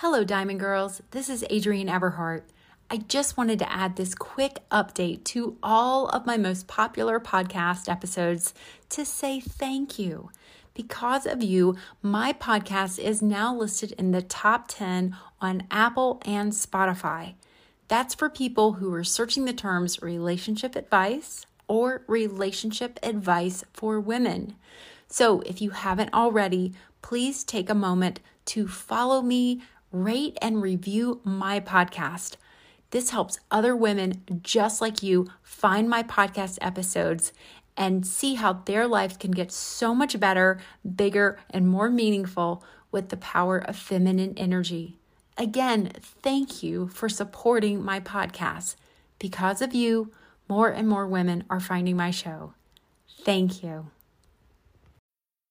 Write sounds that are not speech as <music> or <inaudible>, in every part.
Hello, Diamond Girls. This is Adrienne Everheart. I just wanted to add this quick update to all of my most popular podcast episodes to say thank you. Because of you, my podcast is now listed in the top 10 on Apple and Spotify. That's for people who are searching the terms relationship advice or relationship advice for women. So if you haven't already, please take a moment to follow me rate and review my podcast. This helps other women just like you find my podcast episodes and see how their lives can get so much better, bigger, and more meaningful with the power of feminine energy. Again, thank you for supporting my podcast. Because of you, more and more women are finding my show. Thank you.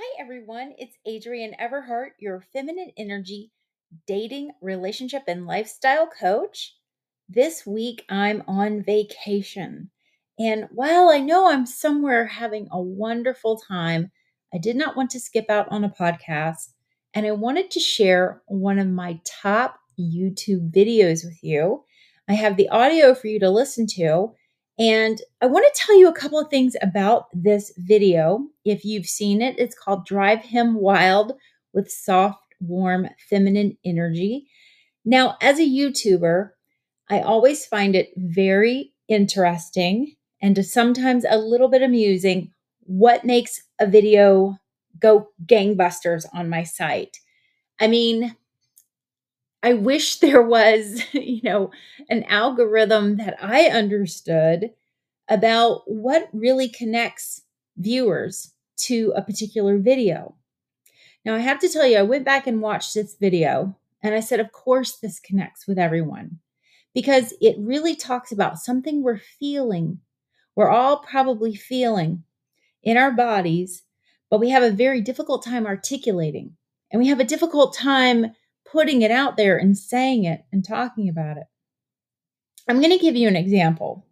Hi, everyone. It's Adrienne Everheart, your feminine energy dating, relationship, and lifestyle coach. This week, I'm on vacation. And while I know I'm somewhere having a wonderful time, I did not want to skip out on a podcast. And I wanted to share one of my top YouTube videos with you. I have the audio for you to listen to. And I want to tell you a couple of things about this video. If you've seen it, it's called Drive Him Wild with Soft, Warm, Feminine Energy. Now, as a YouTuber, I always find it very interesting and sometimes a little bit amusing what makes a video go gangbusters on my site. I mean, I wish <laughs> there was, you know, an algorithm that I understood about what really connects viewers to a particular video. Now, I have to tell you, I went back and watched this video and I said, of course, this connects with everyone because it really talks about something we're feeling. We're all probably feeling in our bodies, but we have a very difficult time articulating and we have a difficult time putting it out there and saying it and talking about it. I'm going to give you an example.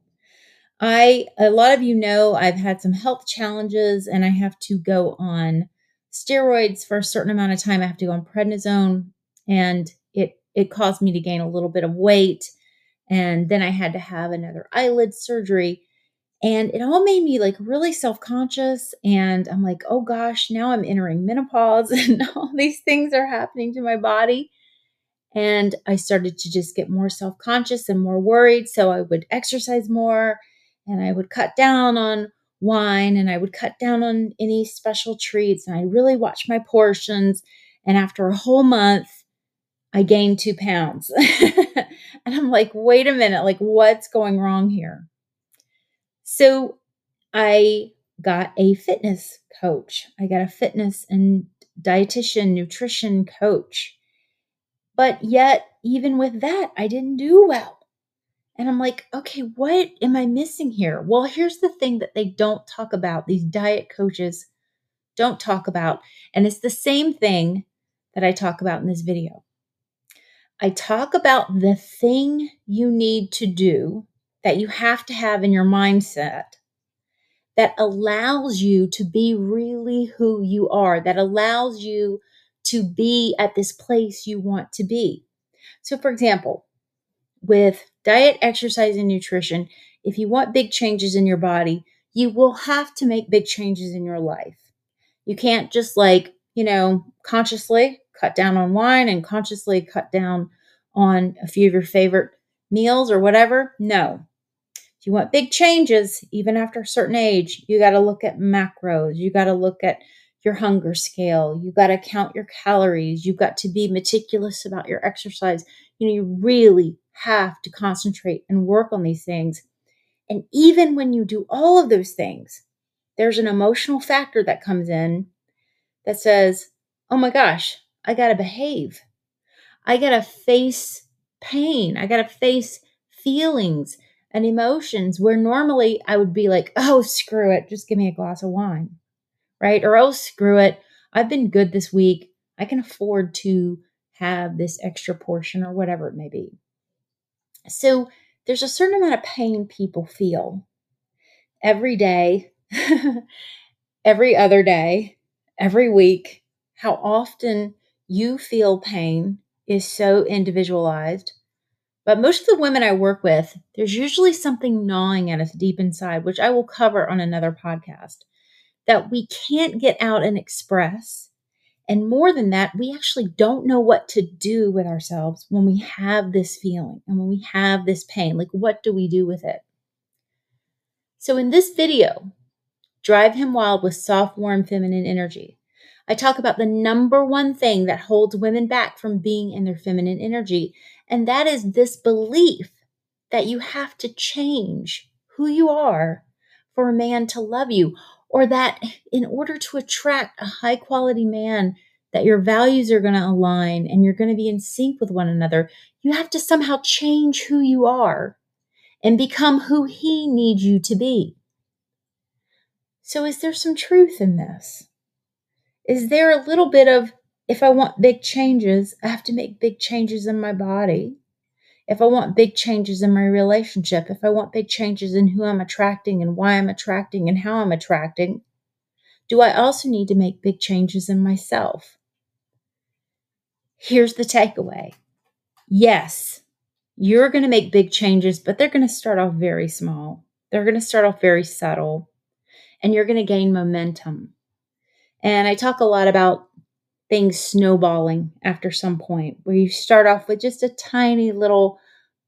I a lot of you know I've had some health challenges and I have to go on steroids for a certain amount of time. I have to go on prednisone and it it caused me to gain a little bit of weight and then I had to have another eyelid surgery and it all made me like really self-conscious and I'm like, "Oh gosh, now I'm entering menopause <laughs> and all these things are happening to my body." And I started to just get more self-conscious and more worried, so I would exercise more and I would cut down on wine and I would cut down on any special treats and I really watch my portions. And after a whole month, I gained two pounds. <laughs> and I'm like, wait a minute, like, what's going wrong here? So I got a fitness coach. I got a fitness and dietitian, nutrition coach. But yet, even with that, I didn't do well. And I'm like, okay, what am I missing here? Well, here's the thing that they don't talk about, these diet coaches don't talk about. And it's the same thing that I talk about in this video. I talk about the thing you need to do that you have to have in your mindset that allows you to be really who you are, that allows you to be at this place you want to be. So, for example, with diet, exercise, and nutrition, if you want big changes in your body, you will have to make big changes in your life. You can't just like, you know, consciously cut down on wine and consciously cut down on a few of your favorite meals or whatever. No. You want big changes, even after a certain age, you got to look at macros. You got to look at your hunger scale. You got to count your calories. You've got to be meticulous about your exercise. You know, you really have to concentrate and work on these things. And even when you do all of those things, there's an emotional factor that comes in that says, oh my gosh, I got to behave. I got to face pain. I got to face feelings and emotions where normally I would be like, oh, screw it. Just give me a glass of wine. Right. Or, oh, screw it. I've been good this week. I can afford to have this extra portion or whatever it may be. So there's a certain amount of pain people feel every day, <laughs> every other day, every week. How often you feel pain is so individualized. But most of the women I work with, there's usually something gnawing at us deep inside, which I will cover on another podcast, that we can't get out and express and more than that, we actually don't know what to do with ourselves when we have this feeling and when we have this pain. Like, what do we do with it? So, in this video, Drive Him Wild with Soft, Warm, Feminine Energy, I talk about the number one thing that holds women back from being in their feminine energy, and that is this belief that you have to change who you are for a man to love you or that in order to attract a high quality man, that your values are going to align and you're going to be in sync with one another, you have to somehow change who you are and become who he needs you to be. So, is there some truth in this? Is there a little bit of, if I want big changes, I have to make big changes in my body? If I want big changes in my relationship, if I want big changes in who I'm attracting and why I'm attracting and how I'm attracting, do I also need to make big changes in myself? Here's the takeaway yes, you're going to make big changes, but they're going to start off very small. They're going to start off very subtle, and you're going to gain momentum. And I talk a lot about things snowballing after some point where you start off with just a tiny little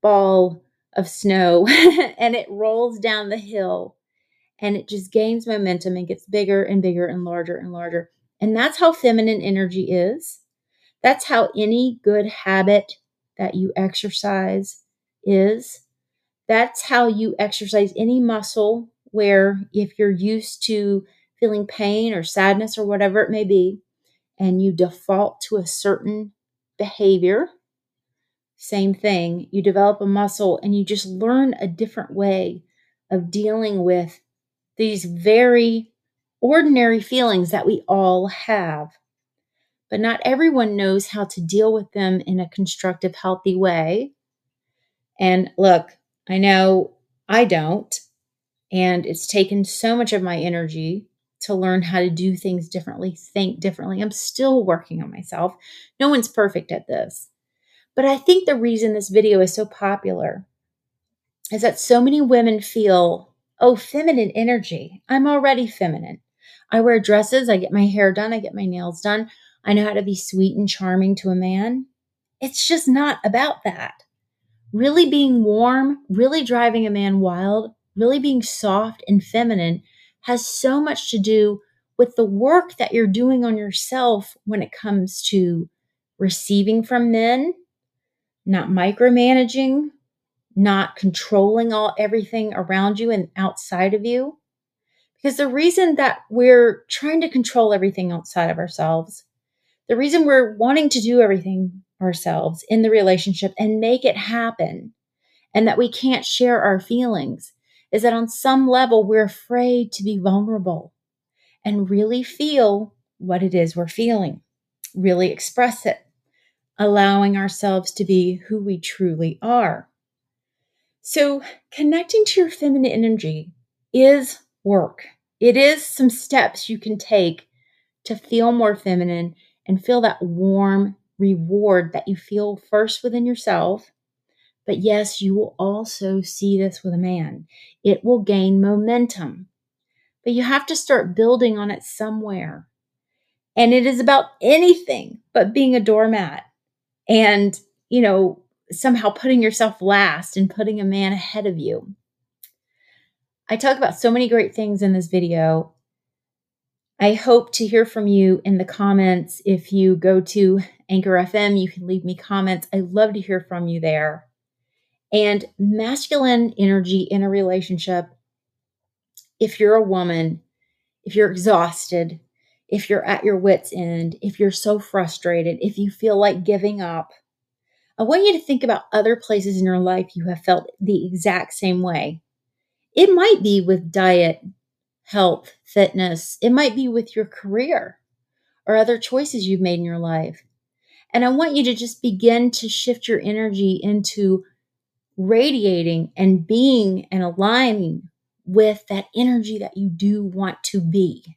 ball of snow <laughs> and it rolls down the hill and it just gains momentum and gets bigger and bigger and larger and larger. And that's how feminine energy is. That's how any good habit that you exercise is. That's how you exercise any muscle where if you're used to feeling pain or sadness or whatever it may be, and you default to a certain behavior, same thing. You develop a muscle and you just learn a different way of dealing with these very ordinary feelings that we all have. But not everyone knows how to deal with them in a constructive, healthy way. And look, I know I don't. And it's taken so much of my energy to learn how to do things differently, think differently. I'm still working on myself. No one's perfect at this. But I think the reason this video is so popular is that so many women feel, oh, feminine energy. I'm already feminine. I wear dresses, I get my hair done, I get my nails done. I know how to be sweet and charming to a man. It's just not about that. Really being warm, really driving a man wild, really being soft and feminine has so much to do with the work that you're doing on yourself when it comes to receiving from men, not micromanaging, not controlling all everything around you and outside of you. Because the reason that we're trying to control everything outside of ourselves, the reason we're wanting to do everything ourselves in the relationship and make it happen, and that we can't share our feelings is that on some level, we're afraid to be vulnerable and really feel what it is we're feeling, really express it, allowing ourselves to be who we truly are. So, connecting to your feminine energy is work. It is some steps you can take to feel more feminine and feel that warm reward that you feel first within yourself but yes, you will also see this with a man. It will gain momentum, but you have to start building on it somewhere. And it is about anything but being a doormat and, you know, somehow putting yourself last and putting a man ahead of you. I talk about so many great things in this video. I hope to hear from you in the comments. If you go to Anchor FM, you can leave me comments. I love to hear from you there. And masculine energy in a relationship, if you're a woman, if you're exhausted, if you're at your wits' end, if you're so frustrated, if you feel like giving up, I want you to think about other places in your life you have felt the exact same way. It might be with diet, health, fitness, it might be with your career or other choices you've made in your life. And I want you to just begin to shift your energy into radiating and being and aligning with that energy that you do want to be.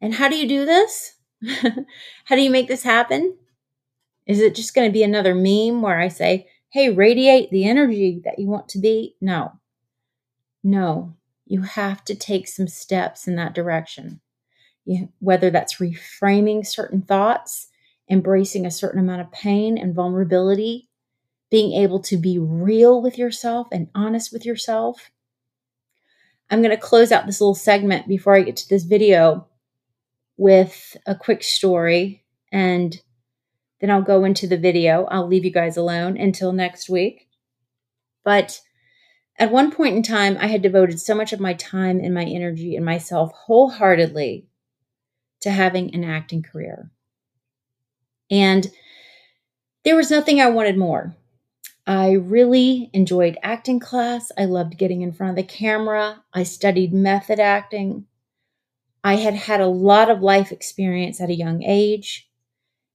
And how do you do this? <laughs> how do you make this happen? Is it just going to be another meme where I say, hey, radiate the energy that you want to be? No. No, you have to take some steps in that direction. You, whether that's reframing certain thoughts, embracing a certain amount of pain and vulnerability, being able to be real with yourself and honest with yourself. I'm going to close out this little segment before I get to this video with a quick story and then I'll go into the video. I'll leave you guys alone until next week. But at one point in time, I had devoted so much of my time and my energy and myself wholeheartedly to having an acting career. And there was nothing I wanted more. I really enjoyed acting class. I loved getting in front of the camera. I studied method acting. I had had a lot of life experience at a young age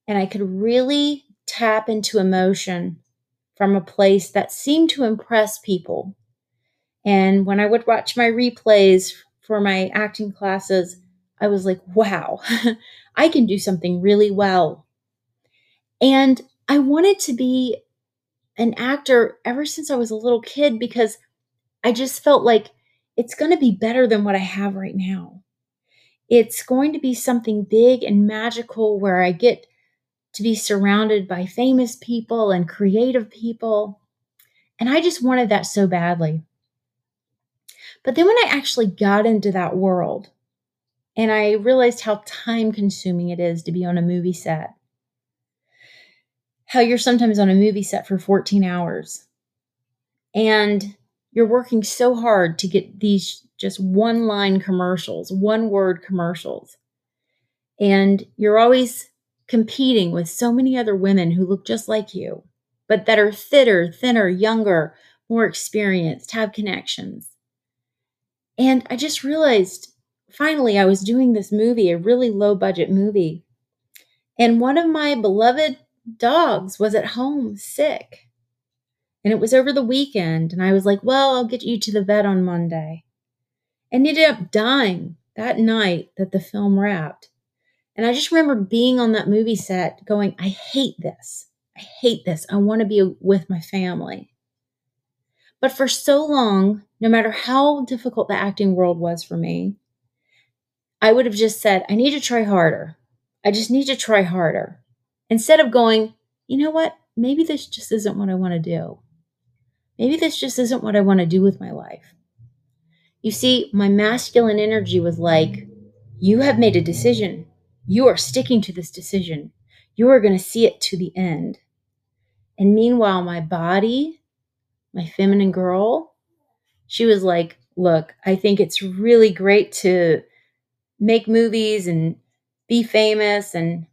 and I could really tap into emotion from a place that seemed to impress people. And when I would watch my replays for my acting classes, I was like, wow, <laughs> I can do something really well. And I wanted to be an actor ever since I was a little kid because I just felt like it's going to be better than what I have right now. It's going to be something big and magical where I get to be surrounded by famous people and creative people. And I just wanted that so badly. But then when I actually got into that world and I realized how time consuming it is to be on a movie set, how you're sometimes on a movie set for 14 hours and you're working so hard to get these just one line commercials, one word commercials. And you're always competing with so many other women who look just like you, but that are fitter, thinner, younger, more experienced, have connections. And I just realized finally I was doing this movie, a really low budget movie. And one of my beloved dogs was at home sick. And it was over the weekend. And I was like, well, I'll get you to the vet on Monday. And he ended up dying that night that the film wrapped. And I just remember being on that movie set going, I hate this. I hate this. I want to be with my family. But for so long, no matter how difficult the acting world was for me, I would have just said, I need to try harder. I just need to try harder. Instead of going, you know what? Maybe this just isn't what I want to do. Maybe this just isn't what I want to do with my life. You see, my masculine energy was like, you have made a decision. You are sticking to this decision. You are going to see it to the end. And meanwhile, my body, my feminine girl, she was like, Look, I think it's really great to make movies and be famous and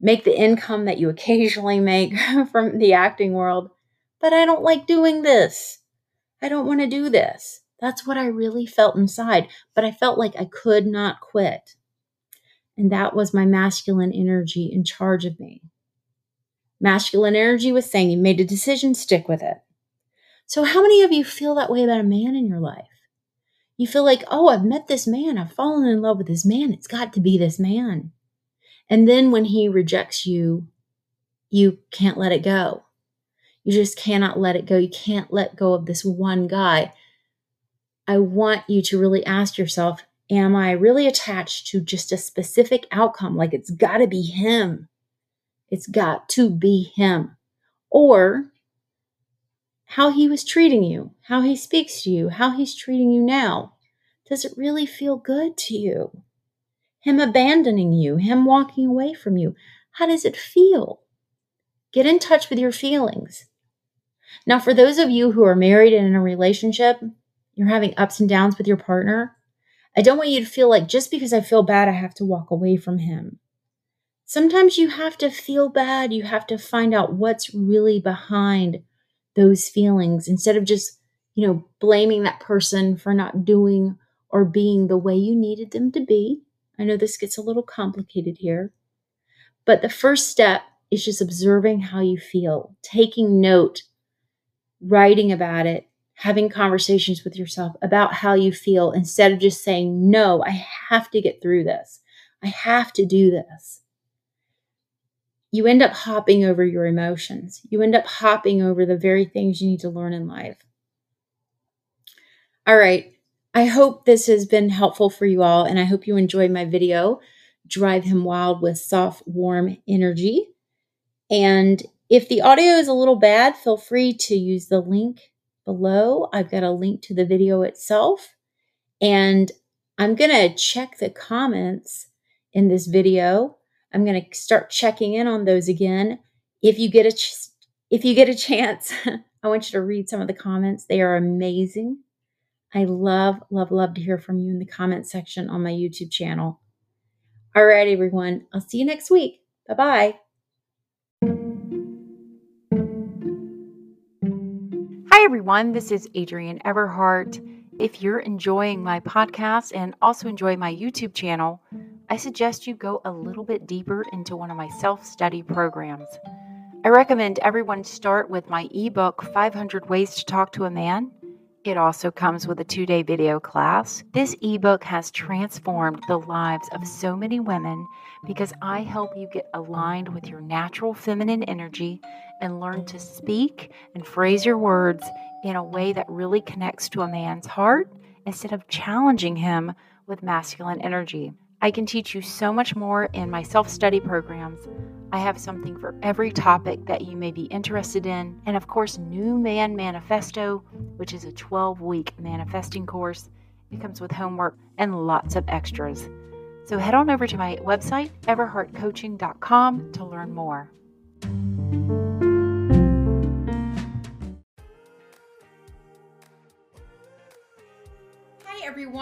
make the income that you occasionally make <laughs> from the acting world. But I don't like doing this. I don't want to do this. That's what I really felt inside. But I felt like I could not quit. And that was my masculine energy in charge of me. Masculine energy was saying, You made a decision, stick with it. So, how many of you feel that way about a man in your life? You feel like, Oh, I've met this man. I've fallen in love with this man. It's got to be this man. And then when he rejects you, you can't let it go. You just cannot let it go. You can't let go of this one guy. I want you to really ask yourself Am I really attached to just a specific outcome? Like it's got to be him. It's got to be him. Or how he was treating you, how he speaks to you, how he's treating you now. Does it really feel good to you? Him abandoning you, him walking away from you. How does it feel? Get in touch with your feelings. Now, for those of you who are married and in a relationship, you're having ups and downs with your partner, I don't want you to feel like just because I feel bad, I have to walk away from him. Sometimes you have to feel bad. You have to find out what's really behind those feelings instead of just, you know, blaming that person for not doing or being the way you needed them to be. I know this gets a little complicated here. But the first step is just observing how you feel, taking note, writing about it, having conversations with yourself about how you feel instead of just saying, No, I have to get through this. I have to do this. You end up hopping over your emotions. You end up hopping over the very things you need to learn in life. All right. I hope this has been helpful for you all, and I hope you enjoyed my video, Drive Him Wild with Soft, Warm Energy. And if the audio is a little bad, feel free to use the link below. I've got a link to the video itself. And I'm going to check the comments in this video. I'm going to start checking in on those again. If you get a if you get a chance, <laughs> I want you to read some of the comments. They are amazing. I love, love, love to hear from you in the comment section on my YouTube channel. All right, everyone. I'll see you next week. Bye bye. Hi, everyone. This is Adrienne Everheart. If you're enjoying my podcast and also enjoy my YouTube channel, I suggest you go a little bit deeper into one of my self study programs. I recommend everyone start with my ebook, 500 Ways to Talk to a Man. It also comes with a two day video class. This ebook has transformed the lives of so many women because I help you get aligned with your natural feminine energy and learn to speak and phrase your words in a way that really connects to a man's heart instead of challenging him with masculine energy. I can teach you so much more in my self study programs. I have something for every topic that you may be interested in. And of course, New Man Manifesto, which is a 12 week manifesting course. It comes with homework and lots of extras. So head on over to my website, everheartcoaching.com, to learn more.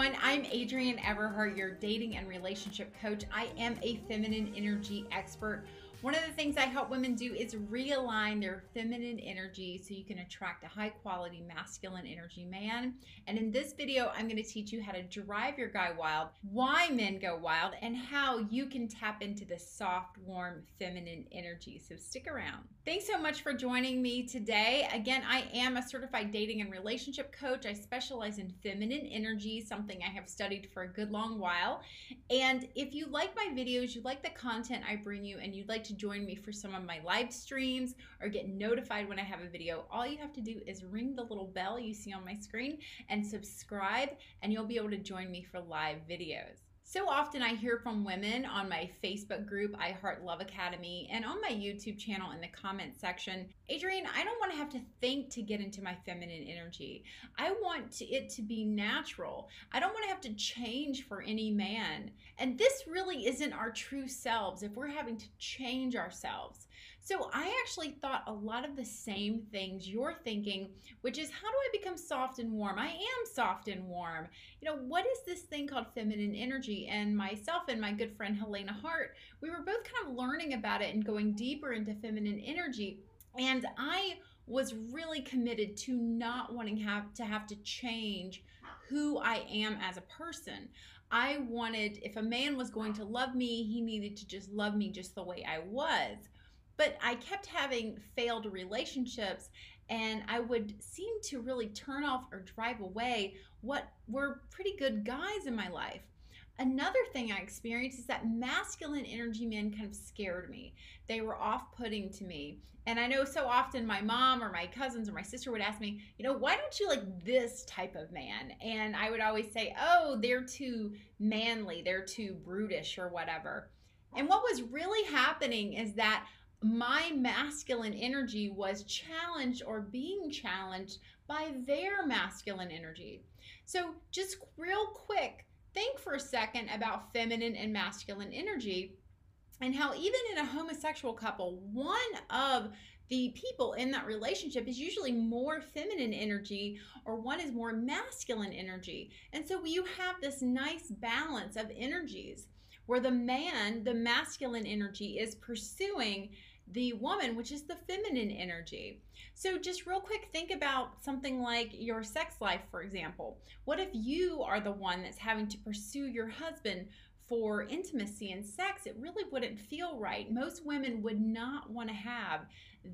Everyone. I'm Adrienne Everheart, your dating and relationship coach. I am a feminine energy expert. One of the things I help women do is realign their feminine energy so you can attract a high quality masculine energy man. And in this video, I'm going to teach you how to drive your guy wild, why men go wild, and how you can tap into the soft, warm, feminine energy. So stick around. Thanks so much for joining me today. Again, I am a certified dating and relationship coach. I specialize in feminine energy, something I have studied for a good long while. And if you like my videos, you like the content I bring you, and you'd like to join me for some of my live streams or get notified when I have a video, all you have to do is ring the little bell you see on my screen and subscribe, and you'll be able to join me for live videos. So often I hear from women on my Facebook group, I Heart Love Academy, and on my YouTube channel in the comment section, Adrienne, I don't want to have to think to get into my feminine energy. I want to, it to be natural. I don't want to have to change for any man. And this really isn't our true selves if we're having to change ourselves. So I actually thought a lot of the same things you're thinking, which is how do I become soft and warm? I am soft and warm. You know, what is this thing called feminine energy? And myself and my good friend Helena Hart, we were both kind of learning about it and going deeper into feminine energy. And I was really committed to not wanting have to have to change who I am as a person. I wanted if a man was going to love me, he needed to just love me just the way I was. But I kept having failed relationships and I would seem to really turn off or drive away what were pretty good guys in my life. Another thing I experienced is that masculine energy men kind of scared me. They were off putting to me. And I know so often my mom or my cousins or my sister would ask me, you know, why don't you like this type of man? And I would always say, oh, they're too manly, they're too brutish or whatever. And what was really happening is that my masculine energy was challenged or being challenged by their masculine energy. So, just real quick, think for a second about feminine and masculine energy. and how even in a homosexual couple, one of the people in that relationship is usually more feminine energy or one is more masculine energy. And so you have this nice balance of energies where the man, the masculine energy, is pursuing the woman, which is the feminine energy. So, just real quick, think about something like your sex life, for example. What if you are the one that's having to pursue your husband for intimacy and sex? It really wouldn't feel right. Most women would not want to have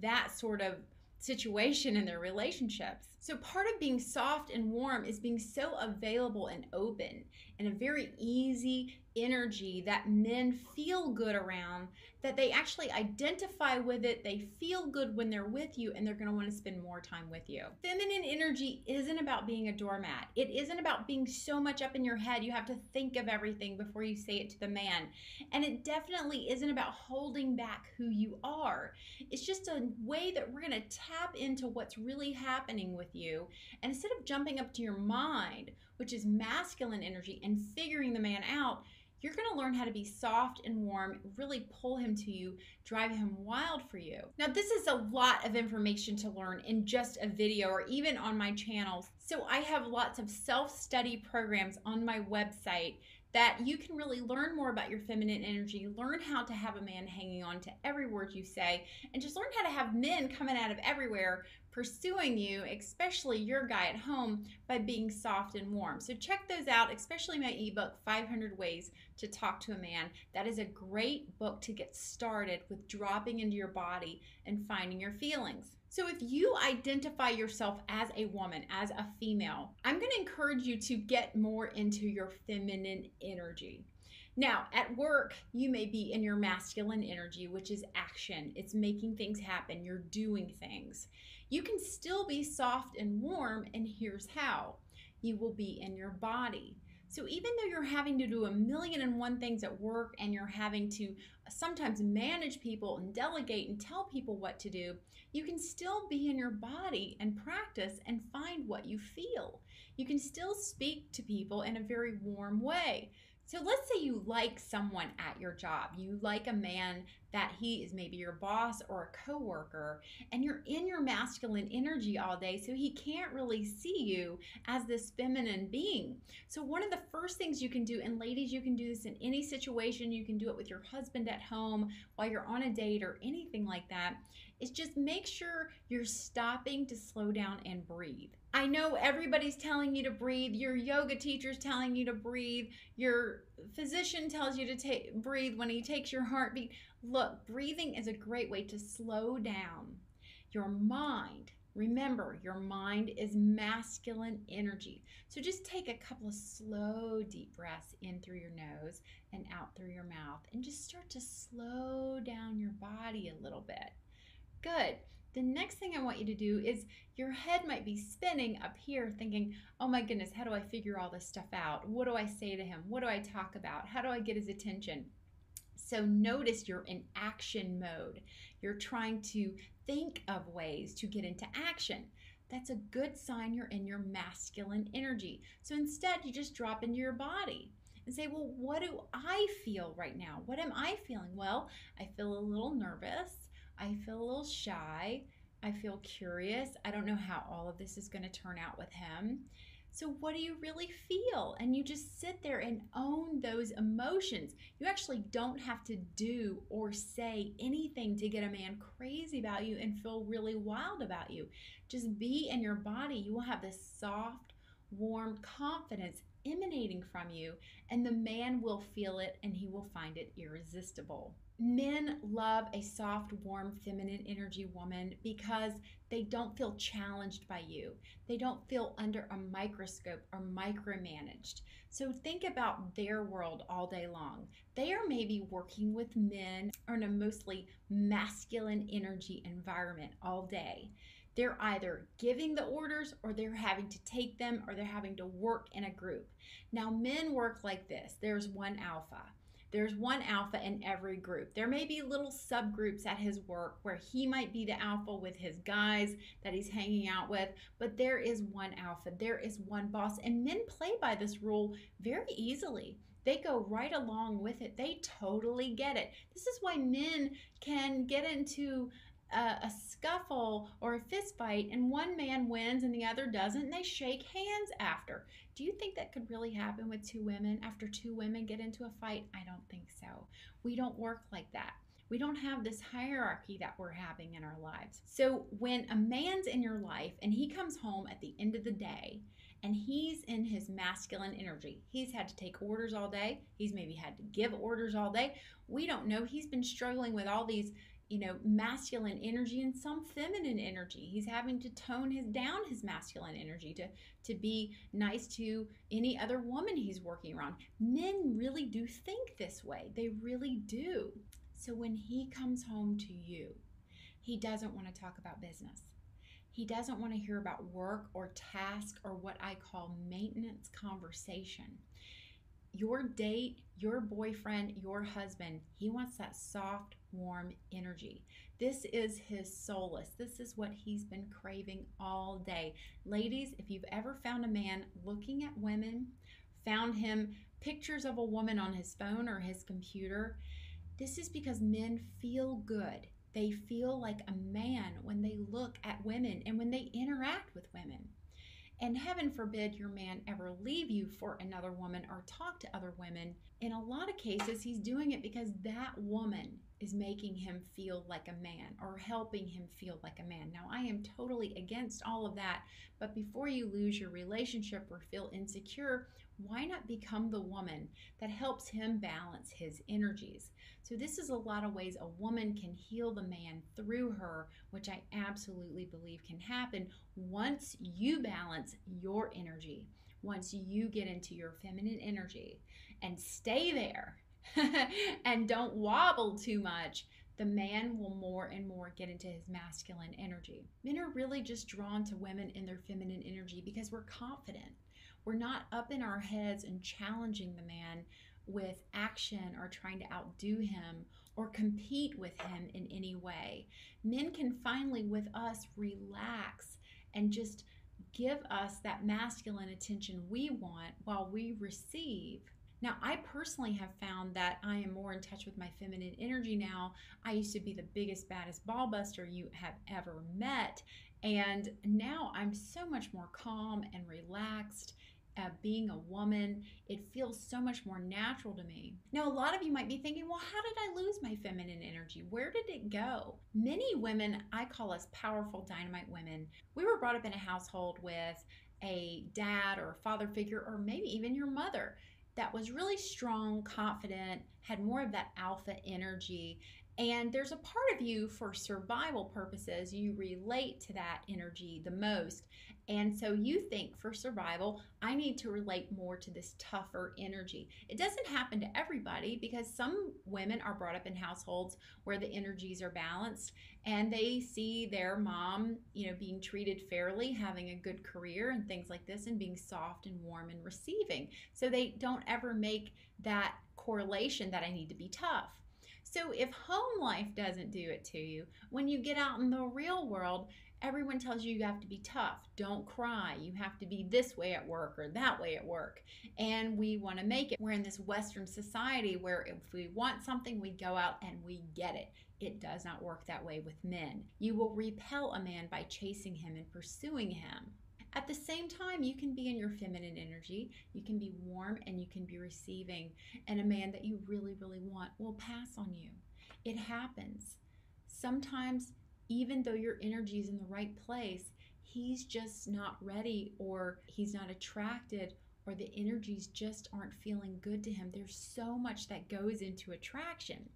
that sort of situation in their relationships. So, part of being soft and warm is being so available and open and a very easy energy that men feel good around, that they actually identify with it. They feel good when they're with you and they're want to spend more time with you. Feminine energy isn't about being a doormat, it isn't about being so much up in your head. You have to think of everything before you say it to the man. And it definitely isn't about holding back who you are. It's just a way that we're to tap into what's really happening with you. And instead of jumping up to your mind, which is masculine energy, and figuring the man out, you're going to learn how to be soft and warm, really pull him to you, drive him wild for you. Now, this is a lot of information to learn in just a video or even on my channels. So, I have lots of self study programs on my website that you can really learn more about your feminine energy, learn how to have a man hanging on to every word you say, and just learn how to have men coming out of everywhere pursuing you, especially your guy at home, by being soft and warm. So check those out, especially my ebook, 500 Ways to Talk to a Man. That is a great book to get started with dropping into your body and finding your feelings. So, if you identify yourself as a woman, as a female, I'm to encourage you to get more into your feminine energy. Now, at work, you may be in your masculine energy, which is action. It's making things happen. You're doing things. You can still be soft and warm, and here's how you will be in your body. So even though you're having to do a million and one things at work and you're having to sometimes manage people and delegate and tell people what to do, you can still be in your body and practice and find what you feel. You can still speak to people in a very warm way. So let's say you like someone at your job. You like a man that he is maybe your boss or a coworker and you're in your masculine energy all day so he can't really see you as this feminine being. So one of the first things you can do and ladies you can do this in any situation, you can do it with your husband at home while you're on a date or anything like that, is just make sure you're stopping to slow down and breathe. I know everybody's telling you to breathe. Your yoga teacher's telling you to breathe. Your physician tells you to take breathe when he takes your heartbeat. Look, breathing is a great way to slow down your mind. Remember, your mind is masculine energy. So just take a couple of slow, deep breaths in through your nose and out through your mouth and just start to slow down your body a little bit. Good. The next thing I want you to do is your head might be spinning up here thinking, oh my goodness, how do I figure all this stuff out? What do I say to him? What do I talk about? How do I get his attention? So notice you're in action mode. You're trying to think of ways to get into action. That's a good sign you're in your masculine energy. So instead, you just drop into your body and say, Well, what do I feel right now? What am I feeling? Well, I feel a little nervous. I feel a little shy. I feel curious. I don't know how all of this is going to turn out with him. So, what do you really feel? And you just sit there and own those emotions. You actually don't have to do or say anything to get a man crazy about you and feel really wild about you. Just be in your body. You will have this soft, warm confidence emanating from you, and the man will feel it and he will find it irresistible. Men love a soft, warm, feminine energy woman because they don't feel challenged by you. They don't feel under a microscope or micromanaged. So think about their world all day long. They are maybe working with men or in a mostly masculine energy environment all day. They're either giving the orders or they're having to take them or they're having to work in a group. Now, men work like this there's one alpha there's one alpha in every group. There may be little subgroups at his work where he might be the alpha with his guys that he's hanging out with, but there is one alpha. There is one boss. And men play by this rule very easily. they go right along with it. They totally get it. This is why men can get into a, a, scuffle or a fist fight and one man wins and the other doesn't and they shake hands after. Do you think that could really happen with two women after two women get into a fight? I don't think so. We don't work like that. We don't have this hierarchy that we're having in our lives. So when a man's in your life and he comes home at the end of the day and he's in his masculine energy. He's had to take orders all day. He's maybe had to give orders all day. We don't know. He's been struggling with all these you know masculine energy and some feminine energy. He's having to tone his down his masculine energy to to be nice to any other woman he's working around. Men really do think this way. They really do. So when he comes home to you he doesn't want to talk about business. He doesn't want to hear about work or task or what I call maintenance conversation. Your date, your boyfriend, your husband, he wants that soft, warm energy. This is his solace. This is what he's been craving all day. Ladies, if you've ever found a man looking at women, found him pictures of a woman on his phone or his computer, this is because men feel good. They feel like a man when they look at women and when they interact with women. And heaven forbid your man ever leave you for another woman or talk to other women. In a lot of cases, he's doing it because that woman is making him feel like a man or helping him feel like a man. Now, I am totally against all of that, but before you lose your relationship or feel insecure, why not become the woman that helps him balance his energies? So, this is a lot of ways a woman can heal the man through her, which I absolutely believe can happen once you balance your energy, once you get into your feminine energy and stay there <laughs> and don't wobble too much. The man will more and more get into his masculine energy. Men are really just drawn to women in their feminine energy because we're confident. We're not up in our heads and challenging the man with action or trying to outdo him or compete with him in any way. Men can finally, with us, relax and just give us that masculine attention we want while we receive. Now, I personally have found that I am more in touch with my feminine energy now. I used to be the biggest, baddest ball buster you have ever met. And now I'm so much more calm and relaxed uh, being a woman. It feels so much more natural to me. Now, a lot of you might be thinking, well, how did I lose my feminine energy? Where did it go? Many women, I call us powerful dynamite women, we were brought up in a household with a dad or a father figure, or maybe even your mother that was really strong, confident, had more of that alpha energy, and there's a part of you for survival purposes, you relate to that energy the most. And so you think for survival, I need to relate more to this tougher energy. It doesn't happen to everybody because some women are brought up in households where the energies are balanced and they see their mom, you know, being treated fairly, having a good career and things like this and being soft and warm and receiving. So they don't ever make that correlation that I need to be tough. So if home life doesn't do it to you, when you get out in the real world, everyone tells you you have to be tough. Don't cry. You have to be this way at work or that way at work. And we want to make it. We're in this Western society where if we want something, we go out and we get it. It does not work that way with men. You will repel a man by chasing him and pursuing him. At the same time, you can be in your feminine energy, you can be warm, and you can be receiving. And a man that you really, really want will pass on you. It happens. Sometimes, even though your energy is in the right place, he's just not ready, or he's not attracted, or the energies just aren't feeling good to him. There's so much that goes into attraction.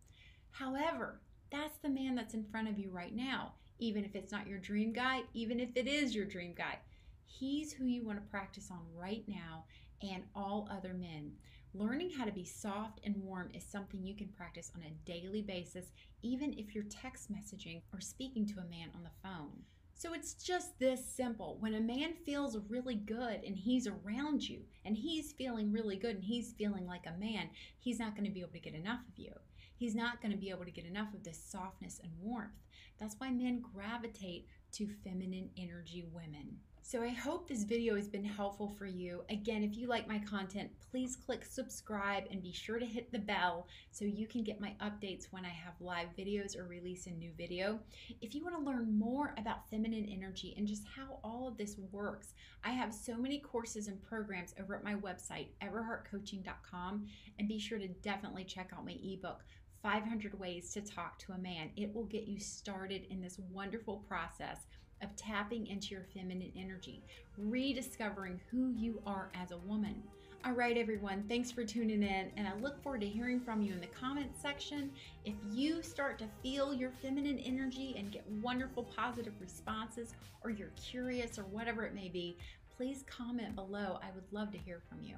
However, that's the man that's in front of you right now. Even if it's not your dream guy, even if it is your dream guy, He's who you want to practice on right now and all other men. Learning how to be soft and warm is something you can practice on a daily basis, even if you're text messaging or speaking to a man on the phone. So it's just this simple. When a man feels really good and he's around you and he's feeling really good and he's feeling like a man, he's not going to be able to get enough of you. He's not going to be able to get enough of this softness and warmth. That's why men gravitate to feminine energy women. So I hope this video has been helpful for you. Again, if you like my content, please click subscribe and be sure to hit the bell so you can get my updates when I have live videos or release a new video. If you want to learn more about feminine energy and just how all of this works, I have so many courses and programs over at my website, everheartcoaching.com, and be sure to definitely check out my ebook, 500 Ways to Talk to a Man. It will get you started in this wonderful process of tapping into your feminine energy, rediscovering who you are as a woman. All right, everyone, thanks for tuning in, and I look forward to hearing from you in the comments section. If you start to feel your feminine energy and get wonderful positive responses, or you're curious, or whatever it may be, please comment below. I would love to hear from you.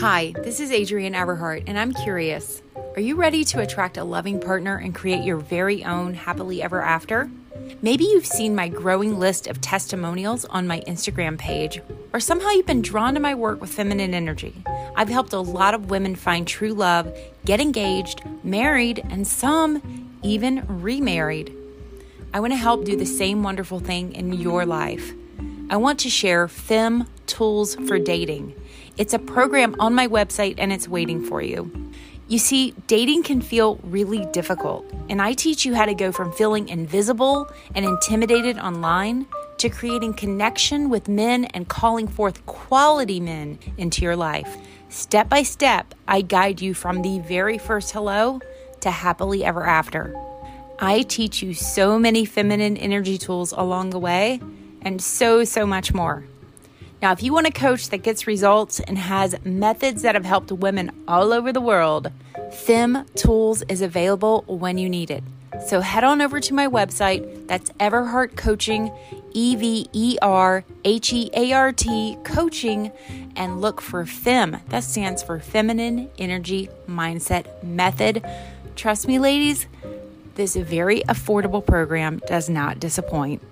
Hi, this is Adrienne Everheart, and I'm curious. Are you ready to attract a loving partner and create your very own happily ever after? Maybe you've seen my growing list of testimonials on my Instagram page, or somehow you've been drawn to my work with feminine energy. I've helped a lot of women find true love, get engaged, married, and some even remarried. I want to help do the same wonderful thing in your life. I want to share Fem Tools for Dating. It's a program on my website and it's waiting for you. You see, dating can feel really difficult, and I teach you how to go from feeling invisible and intimidated online to creating connection with men and calling forth quality men into your life. Step by step, I guide you from the very first hello to happily ever after. I teach you so many feminine energy tools along the way and so, so much more. Now, if you want a coach that gets results and has methods that have helped women all over the world, Fem Tools is available when you need it. So head on over to my website. That's Everheart Coaching, E V E R H E A R T Coaching, and look for FEM. That stands for Feminine Energy Mindset Method. Trust me, ladies, this very affordable program does not disappoint.